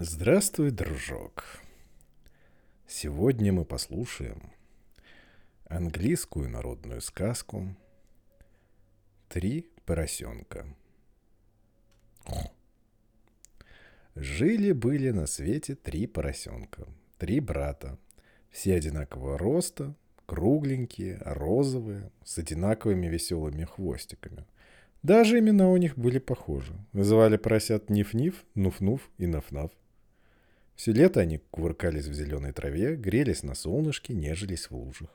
Здравствуй, дружок. Сегодня мы послушаем английскую народную сказку «Три поросенка». Жили-были на свете три поросенка, три брата. Все одинакового роста, кругленькие, розовые, с одинаковыми веселыми хвостиками. Даже имена у них были похожи. Звали поросят Ниф-Ниф, Нуф-Нуф и Наф-Наф. Все лето они кувыркались в зеленой траве, грелись на солнышке, нежились в лужах.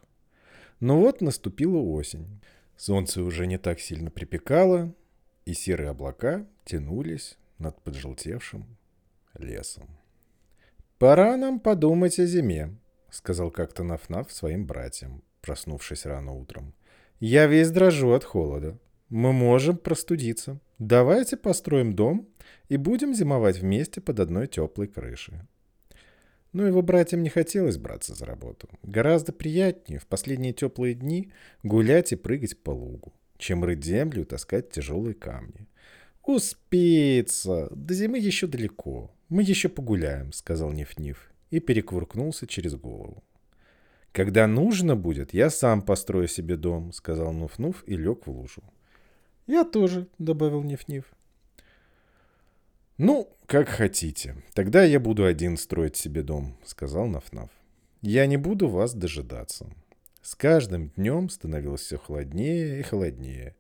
Но вот наступила осень. Солнце уже не так сильно припекало, и серые облака тянулись над поджелтевшим лесом. «Пора нам подумать о зиме», — сказал как-то Наф-Наф своим братьям, проснувшись рано утром. «Я весь дрожу от холода. Мы можем простудиться. Давайте построим дом и будем зимовать вместе под одной теплой крышей. Но его братьям не хотелось браться за работу. Гораздо приятнее в последние теплые дни гулять и прыгать по лугу, чем рыть землю и таскать тяжелые камни. «Успеется! До зимы еще далеко. Мы еще погуляем», — сказал Ниф-Ниф и перекувыркнулся через голову. «Когда нужно будет, я сам построю себе дом», — сказал Нуф-Нуф и лег в лужу. «Я тоже», — добавил Ниф-Ниф. «Ну, как хотите. Тогда я буду один строить себе дом», — сказал Нафнаф. «Я не буду вас дожидаться». С каждым днем становилось все холоднее и холоднее.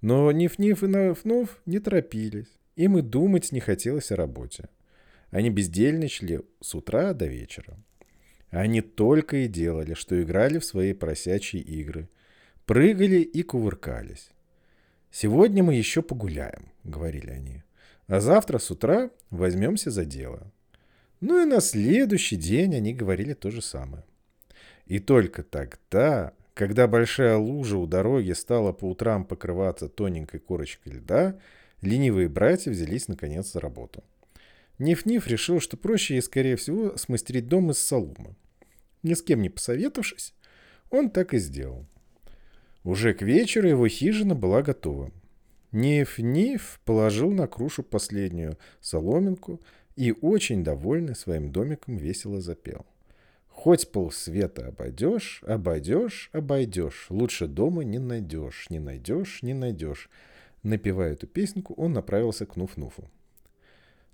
Но Ниф-Ниф и Наф-Нуф не торопились. Им и думать не хотелось о работе. Они бездельничали с утра до вечера. Они только и делали, что играли в свои просячие игры. Прыгали и кувыркались. «Сегодня мы еще погуляем», — говорили они. А завтра с утра возьмемся за дело. Ну и на следующий день они говорили то же самое. И только тогда, когда большая лужа у дороги стала по утрам покрываться тоненькой корочкой льда, ленивые братья взялись наконец за работу. Ниф-Ниф решил, что проще и, скорее всего, смастерить дом из соломы. Ни с кем не посоветовавшись, он так и сделал. Уже к вечеру его хижина была готова. Ниф-Ниф положил на крушу последнюю соломинку и, очень довольный своим домиком, весело запел. Хоть полсвета обойдешь, обойдешь, обойдешь, лучше дома не найдешь, не найдешь, не найдешь. Напевая эту песенку, он направился к Нуф-Нуфу.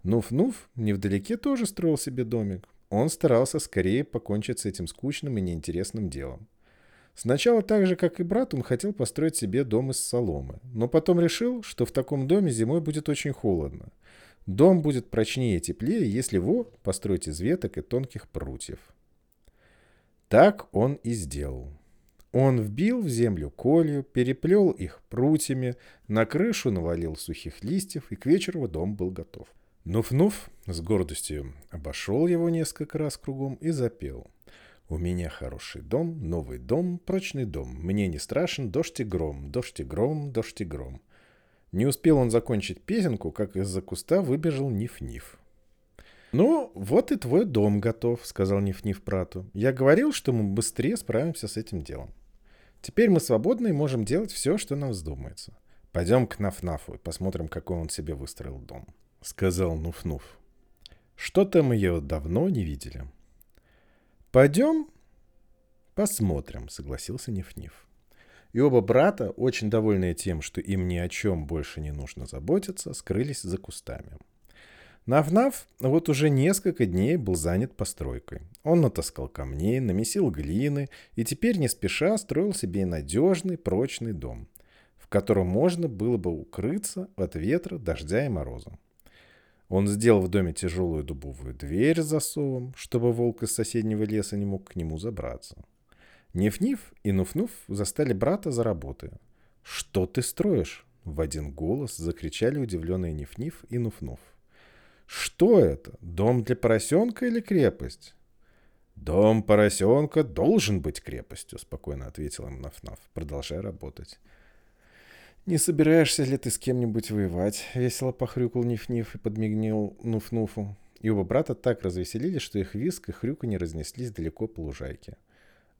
Нуф-Нуф невдалеке тоже строил себе домик. Он старался скорее покончить с этим скучным и неинтересным делом. Сначала так же, как и брат, он хотел построить себе дом из соломы, но потом решил, что в таком доме зимой будет очень холодно. Дом будет прочнее и теплее, если его построить из веток и тонких прутьев. Так он и сделал. Он вбил в землю колью, переплел их прутьями, на крышу навалил сухих листьев, и к вечеру дом был готов. Нуф-Нуф с гордостью обошел его несколько раз кругом и запел. У меня хороший дом, новый дом, прочный дом. Мне не страшен дождь и гром, дождь и гром, дождь и гром. Не успел он закончить песенку, как из-за куста выбежал Ниф-Ниф. «Ну, вот и твой дом готов», — сказал Ниф-Ниф брату. «Я говорил, что мы быстрее справимся с этим делом. Теперь мы свободны и можем делать все, что нам вздумается. Пойдем к Наф-Нафу и посмотрим, какой он себе выстроил дом», — сказал Нуф-Нуф. «Что-то мы ее давно не видели». «Пойдем посмотрим», — согласился Ниф-Ниф. И оба брата, очень довольные тем, что им ни о чем больше не нужно заботиться, скрылись за кустами. Нав-Нав вот уже несколько дней был занят постройкой. Он натаскал камней, намесил глины и теперь не спеша строил себе надежный, прочный дом, в котором можно было бы укрыться от ветра, дождя и мороза. Он сделал в доме тяжелую дубовую дверь с засовом, чтобы волк из соседнего леса не мог к нему забраться. Ниф-Ниф и Нуф-Нуф застали брата за работой. «Что ты строишь?» — в один голос закричали удивленные Ниф-Ниф и Нуф-Нуф. «Что это? Дом для поросенка или крепость?» «Дом поросенка должен быть крепостью», — спокойно ответил им Наф-Наф, продолжая работать. «Не собираешься ли ты с кем-нибудь воевать?» — весело похрюкал Ниф-Ниф и подмигнил Нуф-Нуфу. И оба брата так развеселились, что их виск и хрюканье разнеслись далеко по лужайке.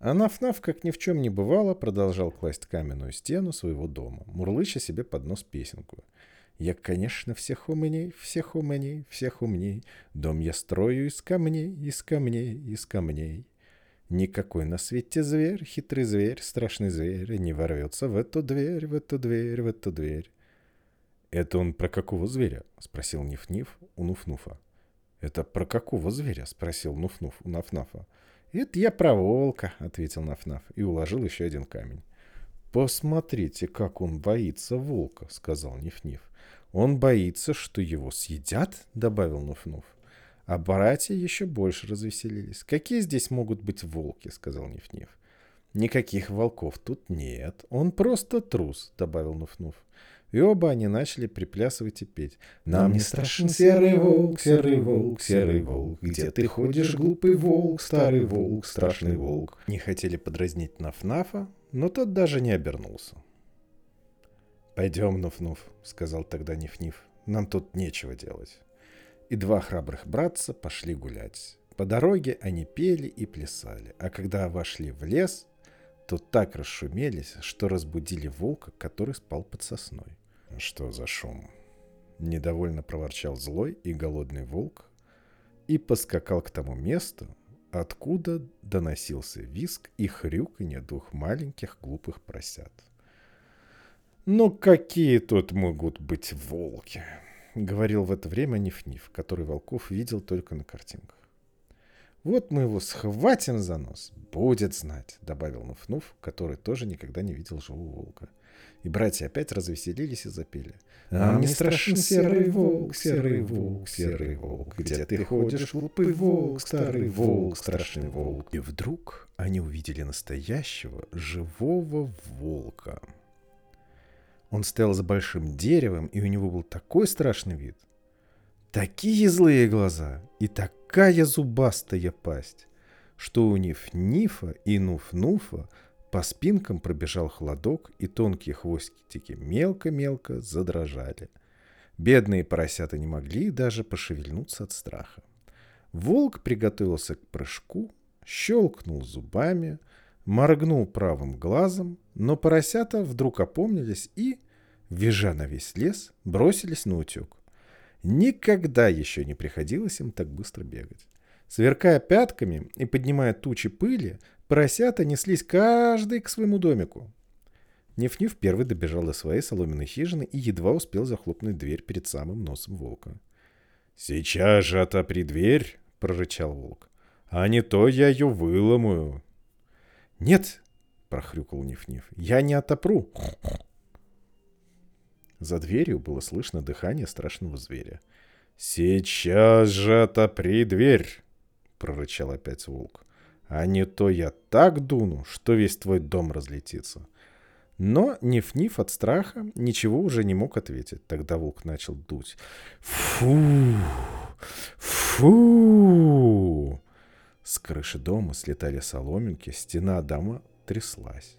А Наф-Наф, как ни в чем не бывало, продолжал класть каменную стену своего дома, мурлыча себе под нос песенку. Я, конечно, всех умней, всех умней, всех умней. Дом я строю из камней, из камней, из камней. Никакой на свете зверь, хитрый зверь, страшный зверь, не ворвется в эту дверь, в эту дверь, в эту дверь. «Это он про какого зверя?» — спросил Ниф-Ниф у Нуф-Нуфа. «Это про какого зверя?» — спросил Нуф-Нуф у Наф-Нафа. «Это я про волка», — ответил Наф-Наф и уложил еще один камень. «Посмотрите, как он боится волка», — сказал Ниф-Ниф. «Он боится, что его съедят?» — добавил Нуф-Нуф. А братья еще больше развеселились. «Какие здесь могут быть волки?» — сказал Ниф-Ниф. «Никаких волков тут нет. Он просто трус», — добавил Нуф-Нуф. И оба они начали приплясывать и петь. «Нам не страшен серый волк, серый волк, серый волк. Где ты ходишь, глупый волк, старый волк, страшный волк?» Не хотели подразнить Наф-Нафа, но тот даже не обернулся. «Пойдем, Нуф-Нуф», — сказал тогда Ниф-Ниф. «Нам тут нечего делать». И два храбрых братца пошли гулять. По дороге они пели и плясали, а когда вошли в лес, то так расшумелись, что разбудили волка, который спал под сосной. «Что за шум?» Недовольно проворчал злой и голодный волк и поскакал к тому месту, откуда доносился виск и хрюканье двух маленьких глупых поросят. «Ну какие тут могут быть волки?» — говорил в это время Ниф-Ниф, который волков видел только на картинках. «Вот мы его схватим за нос, будет знать», — добавил Нуф-Нуф, который тоже никогда не видел живого волка. И братья опять развеселились и запели. «Нам не страшен серый волк, серый волк, серый волк, где ты ходишь, глупый волк, старый волк, страшный волк». И вдруг они увидели настоящего живого волка. Он стоял за большим деревом, и у него был такой страшный вид. Такие злые глаза и такая зубастая пасть, что у Ниф-Нифа и Нуф-Нуфа по спинкам пробежал холодок, и тонкие хвостики мелко-мелко задрожали. Бедные поросята не могли даже пошевельнуться от страха. Волк приготовился к прыжку, щелкнул зубами, моргнул правым глазом, но поросята вдруг опомнились и, визжа на весь лес, бросились на утек. Никогда еще не приходилось им так быстро бегать. Сверкая пятками и поднимая тучи пыли, Поросята неслись каждый к своему домику. Ниф-Ниф первый добежал до своей соломенной хижины и едва успел захлопнуть дверь перед самым носом волка. «Сейчас же отопри дверь!» — прорычал волк. «А не то я ее выломаю!» «Нет!» — прохрюкал Ниф-Ниф. «Я не отопру!» За дверью было слышно дыхание страшного зверя. «Сейчас же отопри дверь!» — прорычал опять волк. А не то я так дуну, что весь твой дом разлетится. Но Ниф-Ниф от страха ничего уже не мог ответить. Тогда волк начал дуть. Фу! Фу! С крыши дома слетали соломинки, стена дома тряслась.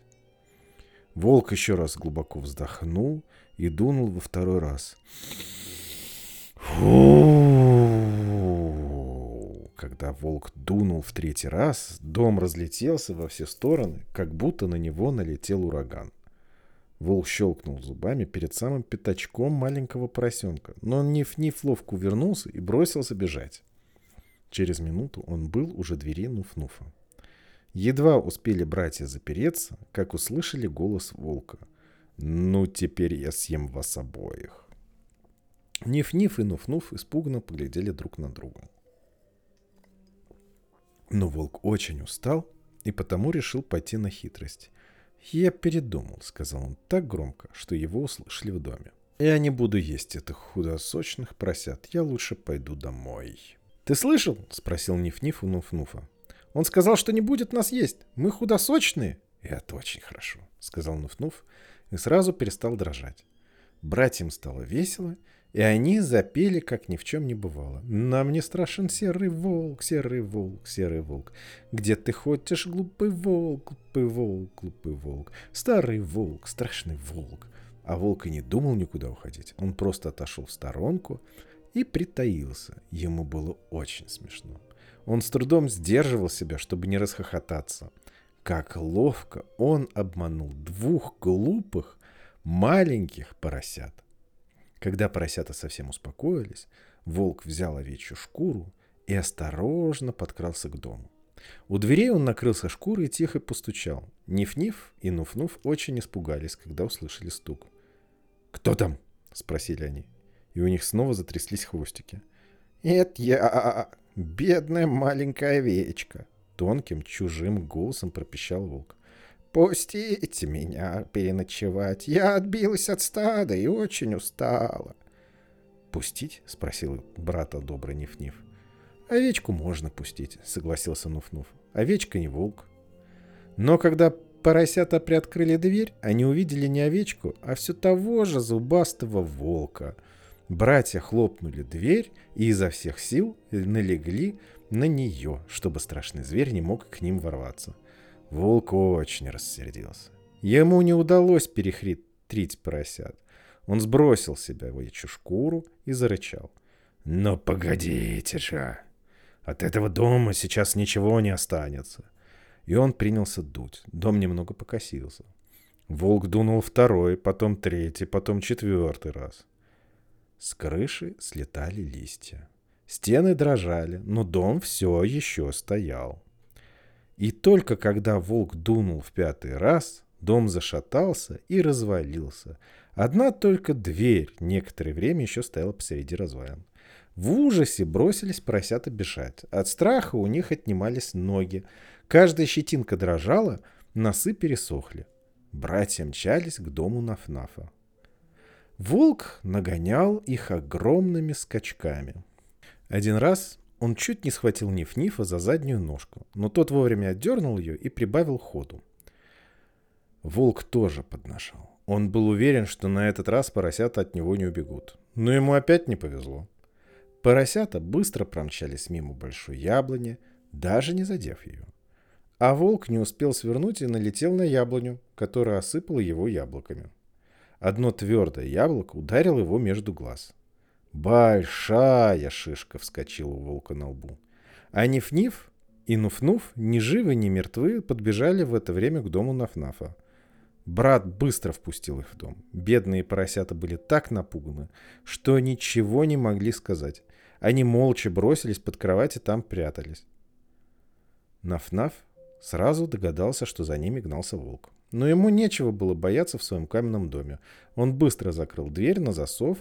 Волк еще раз глубоко вздохнул и дунул во второй раз. Когда волк дунул в третий раз, дом разлетелся во все стороны, как будто на него налетел ураган. Волк щелкнул зубами перед самым пятачком маленького поросенка, но он ниф-ниф ловко вернулся и бросился бежать. Через минуту он был уже двери Нуф-Нуфа. Едва успели братья запереться, как услышали голос волка. «Ну, теперь я съем вас обоих». Ниф-Ниф и Нуф-Нуф испуганно поглядели друг на друга. Но волк очень устал и потому решил пойти на хитрость. «Я передумал», — сказал он так громко, что его услышали в доме. «Я не буду есть этих худосочных поросят. Я лучше пойду домой». «Ты слышал?» — спросил Ниф-Ниф у Нуф-Нуфа. «Он сказал, что не будет нас есть. Мы худосочные». «Это очень хорошо», — сказал Нуф-Нуф и сразу перестал дрожать. Братьям стало весело, и они запели, как ни в чем не бывало. «Нам не страшен серый волк, серый волк, серый волк. Где ты ходишь, глупый волк, глупый волк, глупый волк. Старый волк, страшный волк». А волк и не думал никуда уходить. Он просто отошел в сторонку и притаился. Ему было очень смешно. Он с трудом сдерживал себя, чтобы не расхохотаться. Как ловко он обманул двух глупых маленьких поросят. Когда поросята совсем успокоились, волк взял овечью шкуру и осторожно подкрался к дому. У дверей он накрылся шкурой и тихо постучал. Ниф-Ниф и Нуф-Нуф очень испугались, когда услышали стук. «Кто там?» — спросили они. И у них снова затряслись хвостики. «Это я, бедная маленькая овечка!» Тонким, чужим голосом пропищал волк. «Пустите меня переночевать. Я отбилась от стада и очень устала». «Пустить?» — спросил брата добрый Ниф-Ниф. «Овечку можно пустить», — согласился Нуф-Нуф. «Овечка не волк». Но когда поросята приоткрыли дверь, они увидели не овечку, а все того же зубастого волка. Братья хлопнули дверь и изо всех сил налегли на нее, чтобы страшный зверь не мог к ним ворваться. Волк очень рассердился. Ему не удалось перехитрить поросят. Он сбросил себя в эту шкуру и зарычал. «Но погодите же! От этого дома сейчас ничего не останется!» И он принялся дуть. Дом немного покосился. Волк дунул второй, потом третий, потом четвертый раз. С крыши слетали листья. Стены дрожали, но дом все еще стоял. И только когда волк дунул в пятый раз, дом зашатался и развалился. Одна только дверь некоторое время еще стояла посреди развалин. В ужасе бросились поросята бежать. От страха у них отнимались ноги. Каждая щетинка дрожала, носы пересохли. Братья мчались к дому Нафнафа. Волк нагонял их огромными скачками. Один раз он чуть не схватил Ниф-Нифа за заднюю ножку, но тот вовремя отдернул ее и прибавил ходу. Волк тоже подношал. Он был уверен, что на этот раз поросята от него не убегут. Но ему опять не повезло. Поросята быстро промчались мимо большой яблони, даже не задев ее. А волк не успел свернуть и налетел на яблоню, которая осыпала его яблоками. Одно твердое яблоко ударило его между глаз. Большая шишка вскочила у волка на лбу. А Ниф-Ниф и Нуф-Нуф, ни живы, ни мертвы, подбежали в это время к дому Нафнафа. Брат быстро впустил их в дом. Бедные поросята были так напуганы, что ничего не могли сказать. Они молча бросились под кровать и там прятались. Наф-Наф сразу догадался, что за ними гнался волк. Но ему нечего было бояться в своем каменном доме. Он быстро закрыл дверь на засов,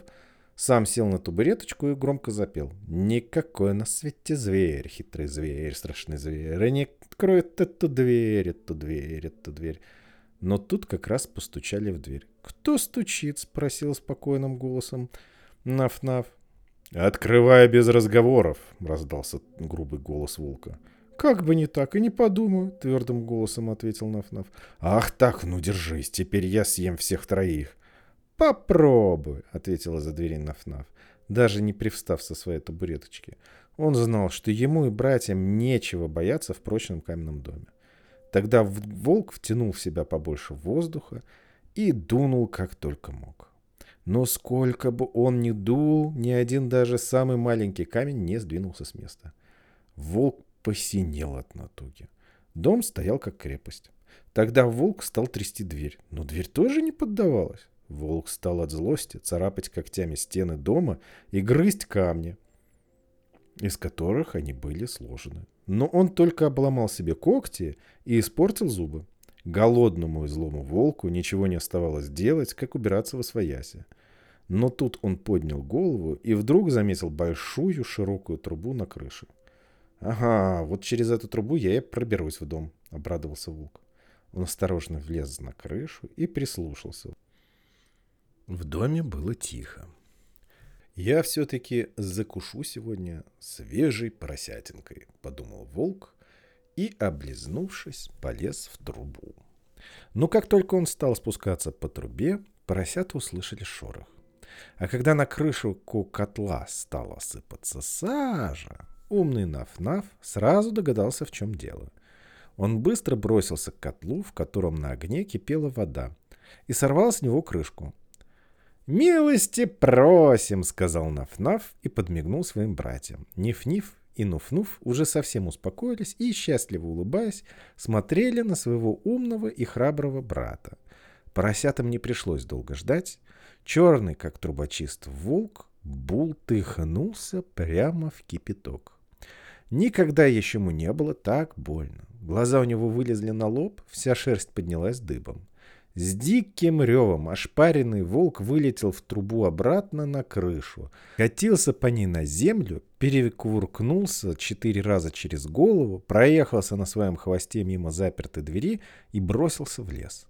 сам сел на табуреточку и громко запел. «Никакой на свете зверь, хитрый зверь, страшный зверь, не откроет эту дверь, эту дверь, эту дверь». Но тут как раз постучали в дверь. «Кто стучит?» — спросил спокойным голосом Наф-Наф. «Открывай без разговоров!» — раздался грубый голос волка. «Как бы не так, и не подумаю», — твердым голосом ответил Наф-Наф. «Ах так, ну держись, теперь я съем всех троих». «Попробуй», — ответила за двери Наф-Наф, даже не привстав со своей табуреточки. Он знал, что ему и братьям нечего бояться в прочном каменном доме. Тогда волк втянул в себя побольше воздуха и дунул как только мог. Но сколько бы он ни дул, ни один даже самый маленький камень не сдвинулся с места. Волк посинел от натуги. Дом стоял как крепость. Тогда волк стал трясти дверь, но дверь тоже не поддавалась. Волк стал от злости царапать когтями стены дома и грызть камни, из которых они были сложены. Но он только обломал себе когти и испортил зубы. Голодному и злому волку ничего не оставалось делать, как убираться во своясе. Но тут он поднял голову и вдруг заметил большую широкую трубу на крыше. «Ага, вот через эту трубу я и проберусь в дом», — обрадовался волк. Он осторожно влез на крышу и прислушался. В доме было тихо. «Я все-таки закушу сегодня свежей поросятинкой», — подумал волк и, облизнувшись, полез в трубу. Но как только он стал спускаться по трубе, поросята услышали шорох. А когда на крышу котла стала сыпаться сажа, умный Наф-Наф сразу догадался, в чем дело. Он быстро бросился к котлу, в котором на огне кипела вода, и сорвал с него крышку. «Милости просим!» — сказал Наф-Наф и подмигнул своим братьям. Ниф-Ниф и Нуф-Нуф уже совсем успокоились и, счастливо улыбаясь, смотрели на своего умного и храброго брата. Поросятам не пришлось долго ждать. Черный, как трубочист волк, бултыхнулся прямо в кипяток. Никогда еще ему не было так больно. Глаза у него вылезли на лоб, вся шерсть поднялась дыбом. С диким ревом ошпаренный волк вылетел в трубу обратно на крышу, катился по ней на землю, перекувыркнулся четыре раза через голову, проехался на своем хвосте мимо запертой двери и бросился в лес.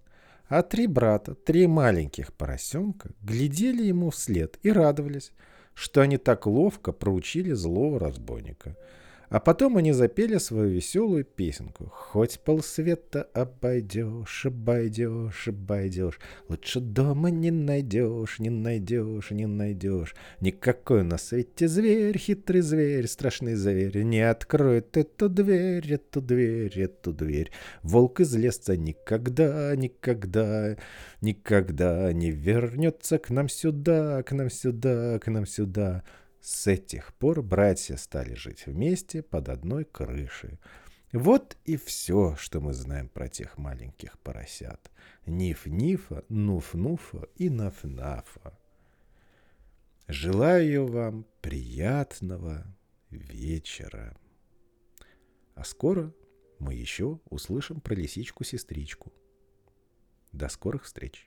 А три брата, три маленьких поросенка, глядели ему вслед и радовались, что они так ловко проучили злого разбойника — а потом они запели свою веселую песенку. Хоть полсвета обойдешь, обойдешь, обойдешь, Лучше дома не найдешь, не найдешь, не найдешь. Никакой на свете зверь, хитрый зверь, страшный зверь, Не откроет эту дверь, эту дверь, эту дверь. Волк из леса никогда, никогда, никогда Не вернется к нам сюда, к нам сюда, к нам сюда. С этих пор братья стали жить вместе под одной крышей. Вот и все, что мы знаем про тех маленьких поросят. Ниф-нифа, нуф-нуфа и наф-нафа. Желаю вам приятного вечера. А скоро мы еще услышим про лисичку-сестричку. До скорых встреч!